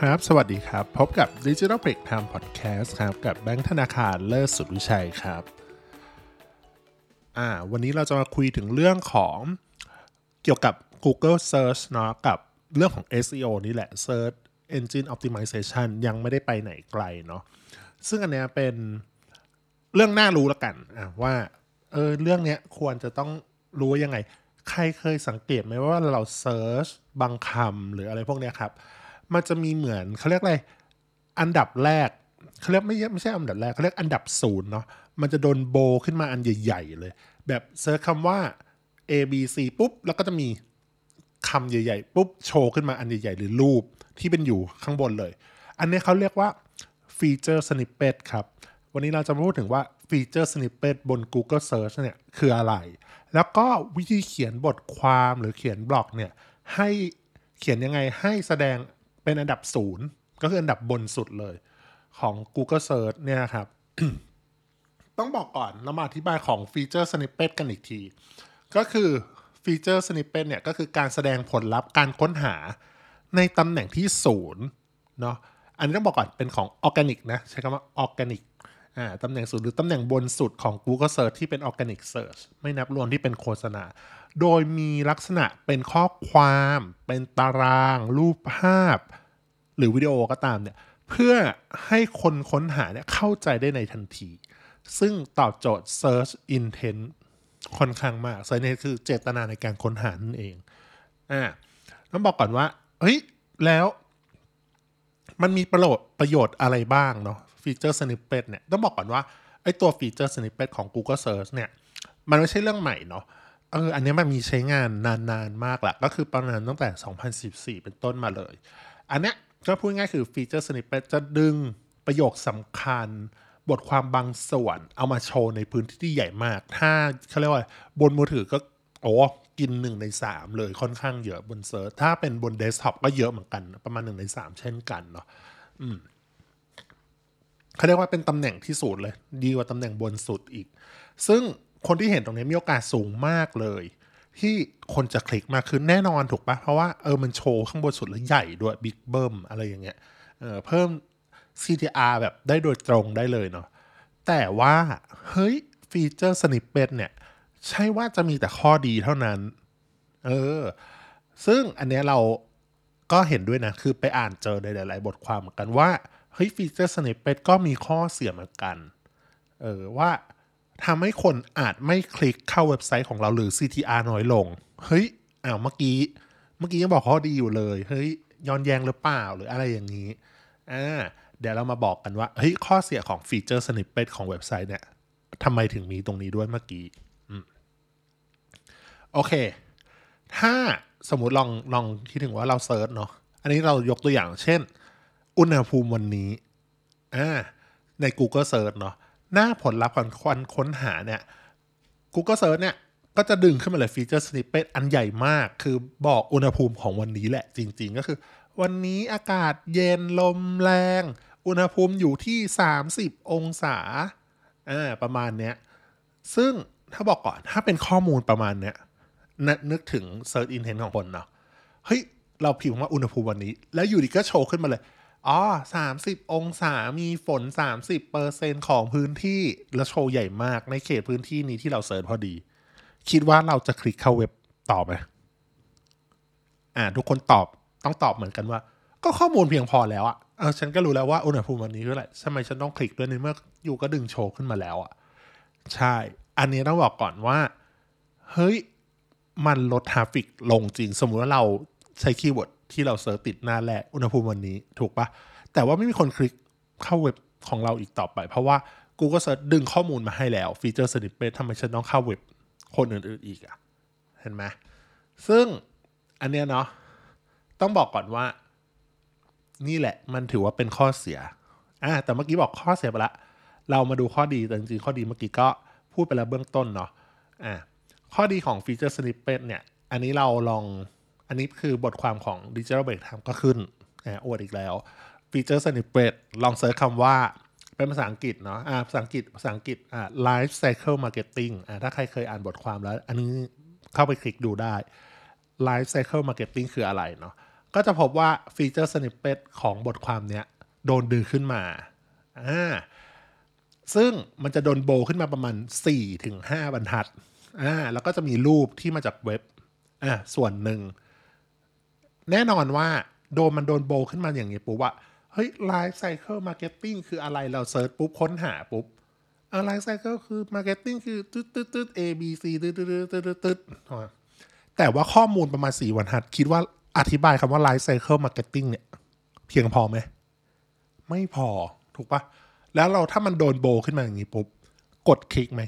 ครับ สวัสดีครับ พบกับ Digital Break Time Podcast ครับ กับแบงค์ธนาคารเลิศสุดวิชัยครับ อ่า วันนี้เราจะมาคุยถึงเรื่องของเกี่ยวกับ Google Search เนาะกับเรื่องของ SEO นี่แหละ Search Engine Optimization ยังไม่ได้ไปไหนไกลเนาะ ซึ่งอันเนี้ยเป็นเรื่องน่ารู้ละกันอะว่าเออเรื่องเนี้ยควรจะต้องรู้ยังไง ใครเคยสังเกตไหมว่าเรา searchบางคำหรืออะไรพวกเนี้ยครับ มันจะมีเหมือนเขาเรียกอะไร อันดับแรกเขาเรียกไม่ใช่ไม่ใช่อันดับแรกเขาเรียกอันดับศูนย์เนาะมันจะโดนโบขึ้นมาอันใหญ่ ๆ เลย แบบ search คำว่า A B C ปุ๊บ แล้วก็จะมีคำใหญ่ ๆ ปุ๊บ โชว์ขึ้นมาอันใหญ่ ๆ หรือรูปที่เป็นอยู่ข้างบนเลย อันนี้เขาเรียกว่า featured snippet ครับ วันนี้เราจะมาพูดถึงว่า featured snippet บน Google Search เนี่ยคืออะไร แล้วก็วิธีเขียนบทความหรือเขียนบล็อกเนี่ยให้เขียนยังไงให้แสดง เป็นอันดับศูนย์ก็คืออันดับบนสุดเลยของ Google Search เนี่ยครับ ต้องบอกก่อนเรามาอธิบายของ featured snippet กันอีกที ก็คือ featured snippet เนี่ยก็คือการแสดงผลลัพธ์การค้นหาในตำแหน่งที่ศูนย์เนาะอันนี้ต้องบอกก่อนเป็นของออร์แกนิกนะ ใช้คำว่าออร์แกนิก อ่าตำแหน่งศูนย์หรือตำแหน่งบนสุดของ Google Search ที่เป็น Organic Search ไม่นับรวมที่เป็นโฆษณา โดยมีลักษณะเป็นข้อความ เป็นตาราง รูปภาพ หรือวิดีโอก็ตามเนี่ยเพื่อให้คนค้นหาเนี่ยเข้าใจได้ในทันที ซึ่งตอบโจทย์ Search Intent ค่อนข้างมาก Search Intent คือเจตนาในการค้นหานั่นเองอ่าต้องบอกก่อนว่าเฮ้ยแล้วมันมีประโยชน์ประโยชน์อะไรบ้างเนาะ featured snippet เนี่ยต้องบอกก่อนว่าไอ้ตัว featured snippet ของ Google Search เนี่ย มันไม่ใช่เรื่องใหม่เนาะเอออันนี้มันมีใช้งานนานๆมากละก็คือประมาณตั้งแต่ 2014 เป็นต้นมาเลย อันเนี้ยก็พูดง่ายคือ featured snippet จะดึงประโยคสำคัญ บทความบางส่วนเอามาโชว์ในพื้นที่ที่ใหญ่มาก ถ้าเขาเรียกว่าบนมือถือก็โอ้กินหนึ่งในสามเลยค่อนข้างเยอะบน search ถ้าเป็นบนเดสก์ท็อปก็เยอะเหมือนกัน ประมาณหนึ่งในสามเช่นกันเนาะอืม เขาเรียกว่าเป็นตำแหน่งที่สุดเลย ดีกว่าตำแหน่งบนสุดอีก ซึ่งคนที่เห็นตรงนี้มีโอกาสสูงมากเลย ที่คนจะคลิกมากขึ้นแน่นอนถูกปะเพราะว่าเออมันโชว์ข้างบนสุดแล้วใหญ่ด้วยบิ๊กเบิ้มอะไรอย่างเงี้ยเออเพิ่ม CTR แบบได้โดยตรงได้เลยเนาะแต่ว่าเฮ้ยฟีเจอร์สนิปเปตเนี่ย ใช่ว่าจะมีแต่ข้อดีเท่านั้น เออ ซึ่งอันเนี้ยเราก็เห็นด้วยนะ คือไปอ่านเจอในหลาย ๆ บทความเหมือนกันว่า เฮ้ย featured snippet ก็มีข้อเสียเหมือนกัน เออว่าทำให้คนอาจไม่คลิกเข้าเว็บไซต์ของเราหรือ CTR น้อยลง เฮ้ยอ้าวเมื่อกี้เมื่อกี้ยังบอกข้อดีอยู่เลย เฮ้ยย้อนแย้งหรือเปล่าหรืออะไรอย่างนี้อ่าเดี๋ยวเรามาบอกกันว่าเฮ้ยข้อเสียของ featured snippet ของเว็บไซต์เนี่ยทำไมถึงมีตรงนี้ด้วยเมื่อกี้โอเค ถ้าสมมุติลองลองคิดถึงว่าเรา search เนาะอันนี้เรายกตัวอย่างเช่น อุณหภูมิวันนี้อ่าใน Google Search เนาะหน้าผลลัพธ์ของคนค้นหาเนี่ย Google Search เนี่ย ก็จะดึงขึ้นมาเลย featured snippet อันใหญ่มาก คือบอกอุณหภูมิของวันนี้แหละ จริง ๆ ก็คือ วันนี้อากาศเย็นลมแรง อุณหภูมิอยู่ที่ 30 องศาอ่าประมาณเนี้ย ซึ่งถ้าบอกก่อนถ้าเป็นข้อมูลประมาณเนี้ยนนึกถึง Search Intent ของคนเนาะเฮ้ย เราพิมพ์ว่าอุณหภูมิวันนี้ แล้วอยู่ดีก็โชว์ขึ้นมาเลย อ๋อสามสิบองศามีฝนสามสิบเปอร์เซ็นของพื้นที่ แล้วโชว์ใหญ่มากในเขตพื้นที่นี้ที่เราเซิร์ชพอดี คิดว่าเราจะคลิกเข้าเว็บต่อไหมอ่า ทุกคนตอบต้องตอบเหมือนกันว่า ก็ข้อมูลเพียงพอแล้วอะเออฉันก็รู้แล้วว่าอุณหภูมิวันนี้เท่าไหร่ทำไมฉันต้องคลิกด้วยในเมื่ออยู่ก็ดึงโชว์ขึ้นมาแล้วอะใช่ อันนี้ต้องบอกก่อนว่า เฮ้ย มันลด traffic ลงจริง สมมุติว่าเราใช้ keyword ที่เรา search ติดหน้าแรกอุณหภูมิวันนี้ถูกปะแต่ว่าไม่มีคนคลิกเข้าเว็บของเราอีกต่อไป เพราะว่า Google Search ดึงข้อมูลมาให้แล้ว ฟีเจอร์สนิปเปททำไมฉันต้องเข้าเว็บคนอื่นๆอีกอะเห็นไหมซึ่งอันเนี้ยเนาะต้องบอกก่อนว่า นี่แหละมันถือว่าเป็นข้อเสียอะแต่เมื่อกี้บอกข้อเสียไปละ เรามาดูข้อดีแต่จริงๆข้อดีเมื่อกี้ก็พูดไปแล้วเบื้องต้นเนาะอะข้อดีของ featured snippet เนี่ย อันนี้เราลอง อันนี้คือบทความของ Digital Break Time ก็ขึ้นนะอวดอีกแล้ว featured snippet ลอง search คำว่าเป็นภาษาอังกฤษเนาะอ่าภาษาอังกฤษ ภาษาอังกฤษอ่า life cycle marketing อ่าถ้าใครเคยอ่านบทความแล้ว อันนี้เข้าไปคลิกดูได้ life cycle marketing คืออะไรเนาะ ก็จะพบว่า featured snippet ของบทความเนี้ยโดนดึงขึ้นมา อ่า ซึ่งมันจะโดนโบขึ้นมาประมาณ 4-5 บรรทัด อ่า แล้วก็จะมีรูปที่มาจากเว็บ อ่า ส่วนหนึ่ง แน่นอนว่าโดมันโดนโบขึ้นมาอย่างนี้ปุ๊บว่าเฮ้ย life cycle marketing คืออะไรเรา search ปุ๊บค้นหาปุ๊บ life cycle คือ marketing คือตึ๊ดตึ๊ดตึ๊ด A B C ตึ๊ดตึ๊ดตึ๊ดตึ๊ดตึ๊ดแต่ว่าข้อมูลประมาณสี่บรรทัด คิดว่าอธิบายคำว่า life cycle marketing เนี่ย เพียงพอไหม ไม่พอถูกปะแล้วเราถ้ามันโดนโบขึ้นมาอย่างนี้ปุ๊บ กดคลิกไหม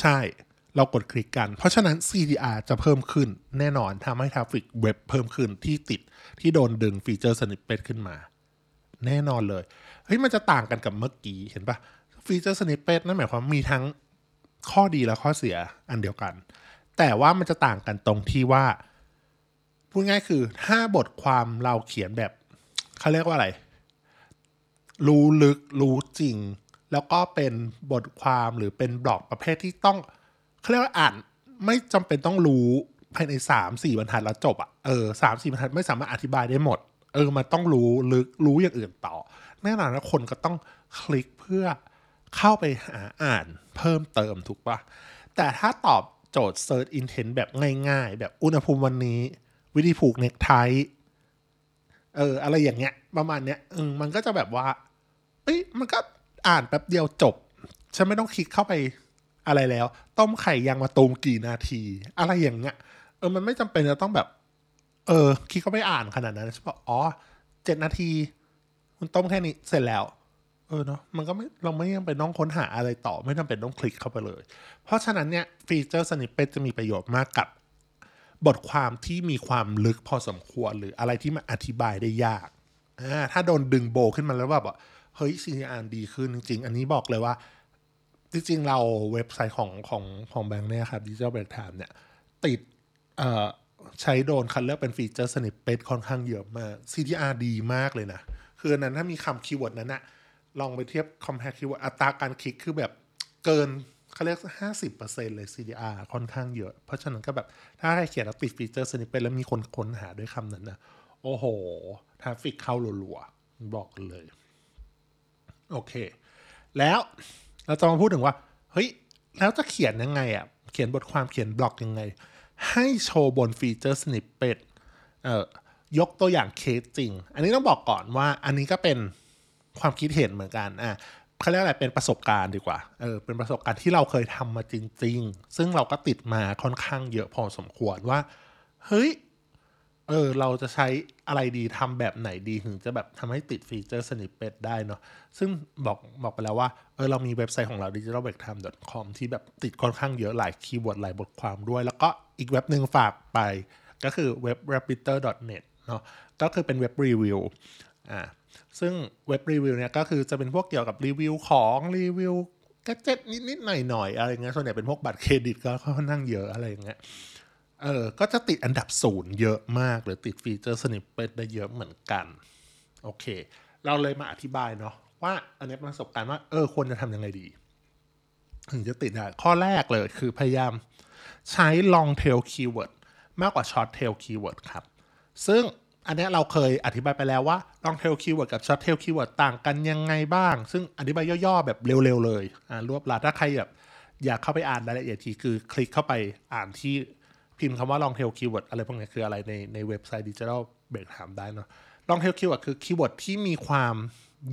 ใช่ เรากดคลิกกัน เพราะฉะนั้น CTR จะเพิ่มขึ้นแน่นอนทำให้ traffic เว็บเพิ่มขึ้นที่ติดที่โดนดึง featured snippet ขึ้นมา แน่นอนเลยเฮ้ยมันจะต่างกันกับเมื่อกี้เห็นปะ featured snippet นั่นหมายความมีทั้งข้อดีและข้อเสียอันเดียวกัน แต่ว่ามันจะต่างกันตรงที่ว่า พูดง่ายคือถ้าบทความเราเขียนแบบเขาเรียกว่าอะไร รู้ลึกรู้จริง แล้วก็เป็นบทความหรือเป็นบล็อกประเภทที่ต้อง เขาเรียกว่าอ่านไม่จำเป็นต้องรู้ภายในสามสี่บรรทัดแล้วจบอะเออสามสี่บรรทัดไม่สามารถอธิบายได้หมด เออ มันต้องรู้ลึกรู้อย่างอื่นต่อ แน่นอนนะคนก็ต้องคลิกเพื่อเข้าไปหาอ่านเพิ่มเติมถูกปะแต่ถ้าตอบโจทย์ Search Intent แบบง่ายๆ แบบอุณหภูมิวันนี้ วิธีผูกเน็กไทเออ อะไรอย่างเงี้ย ประมาณเนี้ยเออมันก็จะแบบว่า เอ้ยมันก็อ่านแป๊บเดียวจบ ฉันไม่ต้องคลิกเข้าไป อะไรแล้ว ต้มไข่ยางมาตูมกี่นาที อะไรอย่างเงี้ยเออมันไม่จำเป็นจะต้องแบบ เออคลิกเข้าไปอ่านขนาดนั้นใช่ปะอ๋อเจ็ดนาทีคุณต้มแค่นี้เสร็จแล้ว เออเนาะมันก็ไม่เราไม่ยังเป็นต้องค้นหาอะไรต่อ ไม่จำเป็นต้องคลิกเข้าไปเลย เพราะฉะนั้นเนี่ย featured snippet จะมีประโยชน์มากกับบทความที่มีความลึกพอสมควรหรืออะไรที่มันอธิบายได้ยากอ่าถ้าโดนดึงโบขึ้นมาแล้วแบบเฮ้ย CTR ดีขึ้นจริงๆ อันนี้บอกเลยว่า จริงๆ เราเว็บไซต์ของของของแบงค์เนี่ยครับ Digital Break Time เนี่ยติดใช้โดนคัดเลือกเป็น featured snippet ค่อนข้างเยอะมาก CTR ดีมากเลยนะ คืออันนั้นถ้ามีคำ keyword นั้นนะลองไปเทียบ compare keyword อัตราการคลิกคือแบบเกินเขาเรียกห้าสิบเปอร์เซ็นเลย CTR ค่อนข้างเยอะ เพราะฉะนั้นก็แบบถ้าใครเขียนแล้วติด featured snippet แล้วมีคนค้นหาด้วยคำนั้นนะโอ้โห traffic เข้ารัวๆ บอกเลย โอเค แล้ว เราจะมาพูดถึงว่า เฮ้ย แล้วจะเขียนยังไงอะ่ะ เขียนบทความเขียนบล็อกยังไง ให้โชว์บน featured snippet เอ่อยกตัวอย่างเคสจริง อันนี้ต้องบอกก่อนว่า อันนี้ก็เป็นความคิดเห็นเหมือนกันอะเขาเรียกอะไรเป็นประสบการณ์ดีกว่า เออ เป็นประสบการณ์ที่เราเคยทำมาจริง ๆ ซึ่งเราก็ติดมาค่อนข้างเยอะพอสมควรว่า เฮ้ย เออเราจะใช้อะไรดีทำแบบไหนดีถึงจะแบบทำให้ติด featured snippet ได้เนาะซึ่งบอกบอกไปแล้วว่าเออเรามีเว็บไซต์ของเรา digitalbreaktime.com ที่แบบติดค่อนข้างเยอะหลาย keyword หลายบทความด้วย แล้วก็อีกเว็บหนึ่งฝากไปก็คือเว็บ rapiter.net เนาะก็คือเป็นเว็บรีวิวอ่าซึ่งเว็บรีวิวเนี่ยก็คือจะเป็นพวกเกี่ยวกับรีวิวของรีวิว gadget นิดๆหน่อยๆอะไรเงี้ยส่วนใหญ่เป็นพวกบัตรเครดิตก็ค่อนข้างเยอะอะไรอย่างเงี้ย เออ ก็จะติดอันดับศูนย์เยอะมาก หรือติด featured snippet ได้เยอะเหมือนกัน โอเค เราเลยมาอธิบายเนาะว่าอันนี้ประสบการณ์ว่า เออควรจะทำยังไงดี ถึงจะติดได้ข้อแรกเลยคือพยายามใช้ long tail keyword มากกว่า short tail keyword ครับ ซึ่งอันนี้เราเคยอธิบายไปแล้วว่า long tail keyword กับ short tail keyword ต่างกันยังไงบ้าง ซึ่งอธิบายย่อๆ แบบเร็วๆเลย อ่ารวบลัดถ้าใครแบบอยากเข้าไปอ่านรายละเอียดทีคือคลิกเข้าไปอ่านที่ พิมพ์คำว่า long tail keyword อะไรพวกนี้คืออะไรในในเว็บไซต์ digital break ถามได้เนาะ long tail keyword คือ keyword ที่มีความ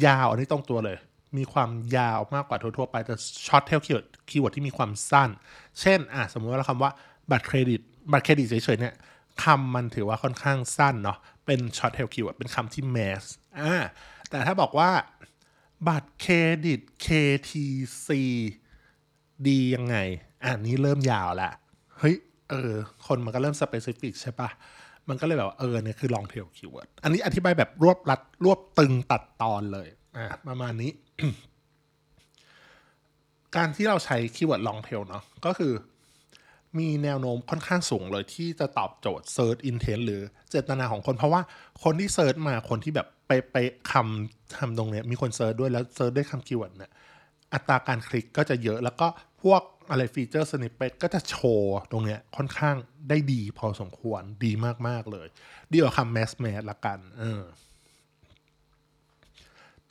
ยาวอันนี้ตรงตัวเลย มีความยาวมากกว่าทั่วๆไปแต่ short tail keyword keyword ที่มีความสั้น เช่นอะสมมติว่าเราคำว่าบัตรเครดิตบัตรเครดิตเฉยๆเนี่ยคำมันถือว่าค่อนข้างสั้นเนาะเป็น short tail keyword เป็นคำที่ mass อ่าแต่ถ้าบอกว่าบัตรเครดิต KTC ดียังไง อันนี้เริ่มยาวละเฮ้ย เออ คนมันก็เริ่ม specific ใช่ปะมันก็เลยแบบเออเนี่ยคือ long tail keyword อันนี้อธิบายแบบรวบรัดรวบตึงตัดตอนเลยอะประมาณนี้ การที่เราใช้คีย์เวิร์ด long tail เนาะก็คือ มีแนวโน้มค่อนข้างสูงเลยที่จะตอบโจทย์ search intent หรือเจตนาของคน เพราะว่าคนที่ search มาคนที่แบบไปไปคำทำตรงเนี้ยมีคน search ด้วยแล้ว search ด้วยคำ keyword เนี่ยอัตราการคลิกก็จะเยอะแล้วก็พวก อะไรฟีเจอร์สนิปเปตก็จะโชว์ตรงเนี้ยค่อนข้างได้ดีพอสมควรดีมากๆเลย ดีกว่าคำแมสแมสละกันเออ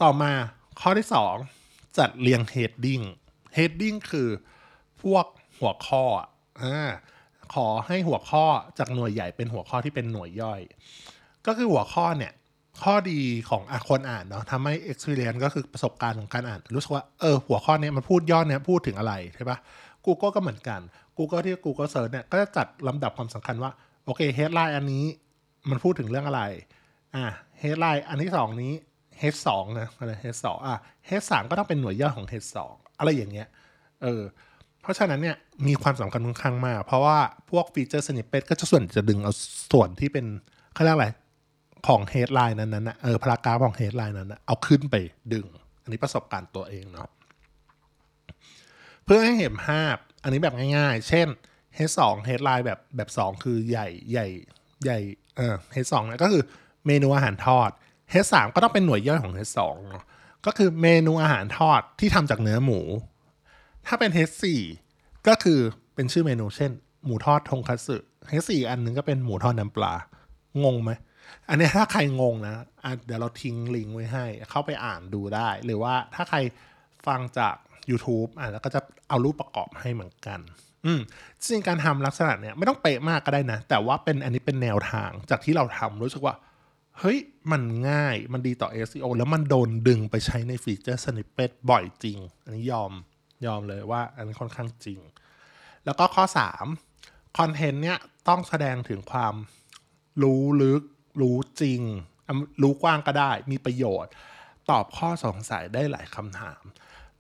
ต่อมาข้อที่สองจัดเรียง heading heading คือพวกหัวข้ออ่าขอให้หัวข้อจากหน่วยใหญ่เป็นหัวข้อที่เป็นหน่วยย่อย ก็คือหัวข้อเนี่ย ข้อดีของอคนอ่านเนาะทำให้ experience ก็คือประสบการณ์ของการอ่าน รู้สึกว่าเออหัวข้อเนี้ยมันพูดย่อเนี้ยพูดถึงอะไรใช่ปะ Google ก็เหมือนกัน Google ที่ Google Search เนี่ยก็จะจัดลำดับความสำคัญว่า โอเค headline อันนี้มันพูดถึงเรื่องอะไร อะ headline อันที่สองนี้ head สองนะอะไร head สองอะ head สามก็ต้องเป็นหน่วยย่อยของ head สองอะไรอย่างเงี้ย เออ เพราะฉะนั้นเนี่ยมีความสำคัญค่อนข้างมาก เพราะว่าพวกฟีเจอร์สนิปเปตก็จะส่วนจะดึงเอาส่วนที่เป็นเขาเรียกอะไรของ headline นั้นๆนะเออพารากราฟของ headline นั้นนะเอาขึ้นไปดึง อันนี้ประสบการณ์ตัวเองเนาะ เพื่อให้เห็นภาพ อันนี้แบบง่ายๆ เช่น H2 headline แบบแบบ 2 คือใหญ่ใหญ่ใหญ่เออ H2 เนี่ยก็คือเมนูอาหารทอด H3 ก็ต้องเป็นหน่วยย่อยของ H2 เนาะก็คือเมนูอาหารทอดที่ทำจากเนื้อหมู ถ้าเป็น H4 ก็คือเป็นชื่อเมนูเช่น หมูทอดทงคัตสึ H4 อันหนึงก็เป็นหมูทอดน้ำปลางงไหมอันนี้ถ้าใครงงนะเดี๋ยวเราทิ้งลิงก์ไว้ให้ เข้าไปอ่านดูได้ หรือว่าถ้าใครฟังจาก YouTube อะแล้วก็จะเอารูปประกอบให้เหมือนกัน อืมจริงๆการทำลักษณะเนี้ยไม่ต้องเป๊ะมากก็ได้นะ แต่ว่าเป็นอันนี้เป็นแนวทางจากที่เราทำรู้สึกว่า เฮ้ย มันง่ายมันดีต่อ SEO แล้วมันโดนดึงไปใช้ในฟีเจอร์สนิปเปตบ่อยจริง อันนี้ยอมยอมเลยว่า อันนี้ค่อนข้างจริง แล้วก็ข้อ3คอนเทนต์เนี้ยต้องแสดงถึงความรู้ลึก รู้จริงอะรู้กว้างก็ได้มีประโยชน์ ตอบข้อสงสัยได้หลายคำถาม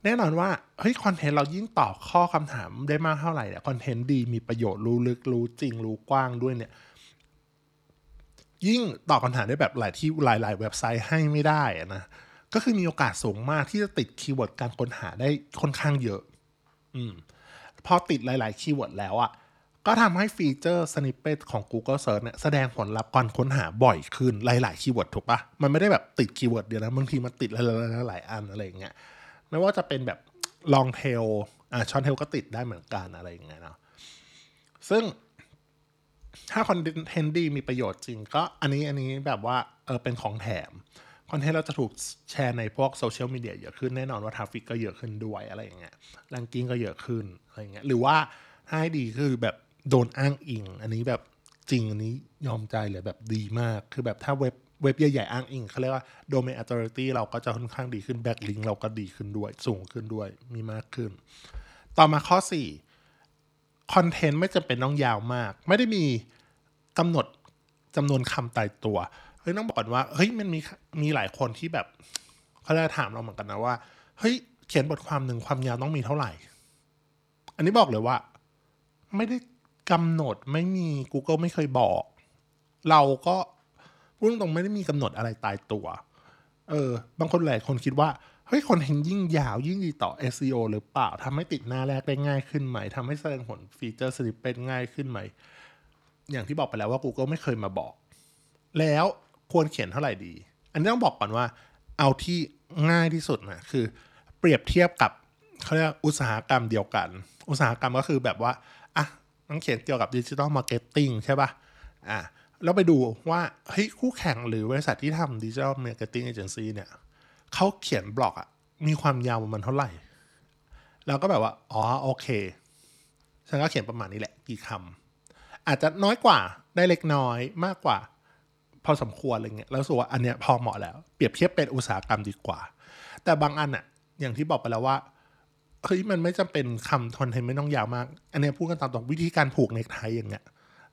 แน่นอนว่าเฮ้ยคอนเทนต์เรายิ่งตอบข้อคำถามได้มากเท่าไหร่เนี่ยคอนเทนต์ดีมีประโยชน์รู้ลึกรู้จริงรู้กว้างด้วยเนี่ย ยิ่งตอบคำถามได้แบบหลายที่หลาย ๆ เว็บไซต์ให้ไม่ได้นะก็คือมีโอกาสสูงมากที่จะติด keyword การค้นหาได้ค่อนข้างเยอะ อืมพอติดหลาย ๆ keyword แล้วอะก็ทำให้ฟีเจอร์ snippet ของ Google Search เนี่ยแสดงผลลัพธ์การค้นหาบ่อยขึ้นหลาย ๆ keyword ถูกปะมันไม่ได้แบบติด keyword เดียวนะบางทีมันติดหลายๆอันอะไรอย่างเงี้ย ไม่ว่าจะเป็นแบบ long tail อ่า short tail ก็ติดได้เหมือนกันอะไรอย่างเงี้ยเนาะซึ่งถ้า con tent ดีมีประโยชน์จริง ก็อันนี้อันนี้แบบว่าเออเป็นของแถม content เราจะถูกแชร์ในพวกโซเชียลมีเดียเยอะขึ้นแน่นอนว่า traffic ก็เยอะขึ้นด้วยอะไรอย่างเงี้ย ranking ก็เยอะขึ้นอะไรอย่างเงี้ยหรือว่าถ้าให้ดีคือแบบโดนอ้างอิง อันนี้แบบจริงอันนี้ยอมใจเลยแบบดีมาก คือแบบถ้าเว็บ เว็บใหญ่ๆอ้างอิงเขาเรียกว่า domain authority เราก็จะค่อนข้างดีขึ้น backlink เราก็ดีขึ้นด้วย สูงขึ้นด้วยมีมากขึ้น ต่อมาข้อ4คอนเทนต์ไม่จำเป็นต้องยาวมาก ไม่ได้มีกำหนดจำนวนคำตายตัวเฮ้ยต้องบอกก่อนว่าเฮ้ยมันมีมีหลายคนที่แบบเขาจะถามเราเหมือนกันนะว่าเฮ้ยเขียนบทความหนึ่งความยาวต้องมีเท่าไหร่ อันนี้บอกเลยว่า ไม่ได้กำหนดไม่มี Google ไม่เคยบอก เราก็ พูดตรงไม่ได้มีกำหนดอะไรตายตัว เออ บางคนหลายคนคิดว่าเฮ้ย content ยิ่งยาวยิ่งดีต่อ SEO หรือเปล่าทำให้ติดหน้าแรกได้ง่ายขึ้นไหมทำให้แสดงผล featured snippet ง่ายขึ้นไหม อย่างที่บอกไปแล้วว่า Google ไม่เคยมาบอก แล้วควรเขียนเท่าไหร่ดี อันนี้ต้องบอกก่อนว่า เอาที่ง่ายที่สุดนะคือ เปรียบเทียบกับเขาเรียกอุตสาหกรรมเดียวกัน อุตสาหกรรมก็คือแบบว่าอะต้องเขียนเกี่ยวกับดิจิ t a ลมาร์เก็ตติ้งใช่ป่ะอะ แล้วไปดูว่าเฮ้ยคู่แข่งหรือบริษัทที่ทำดิจิ t a ลมาร์เก็ตติ้งเอเจนซี่เนี่ยเขาเขียนบล็อกอะมีความยาวประมาณเท่าไหร่ แล้วก็แบบว่า อ๋อ โอเค ฉันก็เขียนประมาณนี้แหละ กี่คำอาจจะน้อยกว่าได้เล็กน้อยมากกว่า พอสมควรอะไรเงี้ยแล้วรู้สึกว่าอันเนี้ยพอเหมาะแล้ว เปรียบเทียบเป็นอุตสาหกรรมดีกว่า แต่บางอันอะอย่างที่บอกไปแล้วว่าเฮ้ยมันไม่จำเป็นทำ content ไม่ต้องยาวมาก อันเนี้ยพูดกันตามตรงวิธีการผูกเนคไทอย่างเงี้ย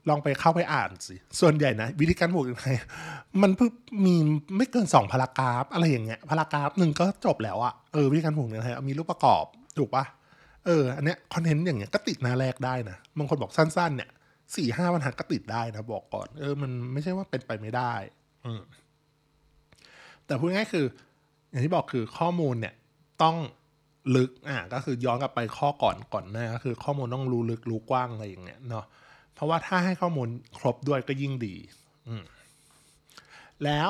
ลองไปเข้าไปอ่านสิ ส่วนใหญ่นะ วิธีการผูกเนคไทมันเพิ่งมีไม่เกินสองพารากราฟ อะไรอย่างเงี้ยพารากราฟหนึ่งก็จบแล้วอะเออวิธีการผูกเนคไทมีรูปประกอบถูกปะเอออันเนี้ยคอนเทนต์อย่างเงี้ยก็ติดหน้าแรกได้นะบางคนบอกสั้นๆเนี่ยสี่ห้าบรรทัดก็ติดได้นะบอกก่อน เออมันไม่ใช่ว่าเป็นไปไม่ได้อืมแต่พูดง่ายคือ อย่างที่บอกคือข้อมูลเนี่ยต้องลึกอะก็คือย้อนกลับไปข้อก่อนก่อนหน้าก็คือข้อมูลต้องรู้ลึกรู้กว้างอะไรอย่างเงี้ยเนาะ เพราะว่าถ้าให้ข้อมูลครบด้วยก็ยิ่งดี แล้ว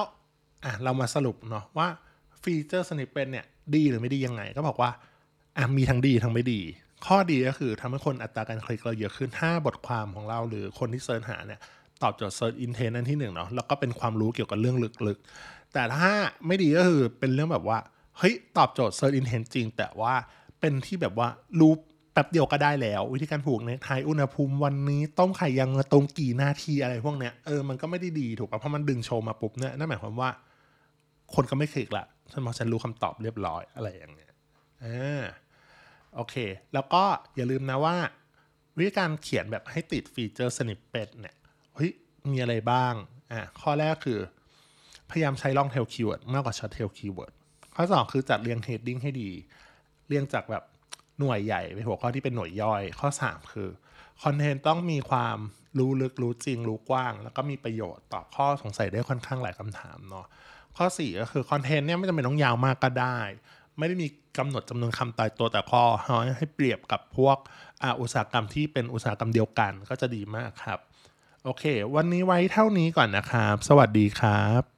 อะเรามาสรุปเนาะว่าฟีเจอร์สนิปเป็นเนี่ยดีหรือไม่ดียังไง ก็บอกว่าอะมีทั้งดีทั้งไม่ดี ข้อดีก็คือทำให้คนอัตราการคลิกเราเยอะขึ้น5บทความของเราหรือคนที่เสิร์ชหาเนี่ยตอบโจทย์ Search Intent นั่นที่หนึ่งเนาะแล้วก็เป็นความรู้เกี่ยวกับเรื่องลึกๆ แต่ถ้าไม่ดีก็คือเป็นเรื่องแบบว่า เฮ้ย ตอบโจทย์ Search Intent จริง แต่ว่าเป็นที่แบบว่ารู้ แป๊บเดียวก็ได้แล้ว วิธีการผูกเนคไทอุณหภูมิวันนี้ต้มไข่ยังตรงกี่นาทีอะไรพวกเนี้ยเออมันก็ไม่ได้ดีถูกป่ะเพราะมันดึงโชว์มาปุ๊บเนี่ยนั่นหมายความว่า คนก็ไม่คลิกละฉันบอฉันรู้คำตอบเรียบร้อยอะไรอย่างเงี้ยอ่าโอเค แล้วก็อย่าลืมนะว่า วิธีการเขียนแบบให้ติดฟีเจอร์สนิปเป็ดเนี่ยเฮ้ยมีอะไรบ้างอะข้อแรกคือ พยายามใช้ long tail keyword มากกว่า short tail keyword ข้อสองคือจัดเรียง heading ให้ดี เรียงจากแบบ หน่วยใหญ่ไปหัวข้อที่เป็นหน่วยย่อย ข้อ 3 คือคอนเทนต์ต้องมีความรู้ลึกรู้จริงรู้กว้าง แล้วก็มีประโยชน์ตอบข้อสงสัยได้ค่อนข้างหลายคำถามเนาะข้อ 4 ก็คือคอนเทนต์เนี่ยไม่จำเป็นต้องยาวมากก็ได้ ไม่ได้มีกำหนดจำนวนคำตายตัวแต่ข้อให้เปรียบกับพวกออุตสาหกรรมที่เป็นอุตสาหกรรมเดียวกันก็จะดีมากครับ โอเค วันนี้ไว้เท่านี้ก่อนนะครับ สวัสดีครับ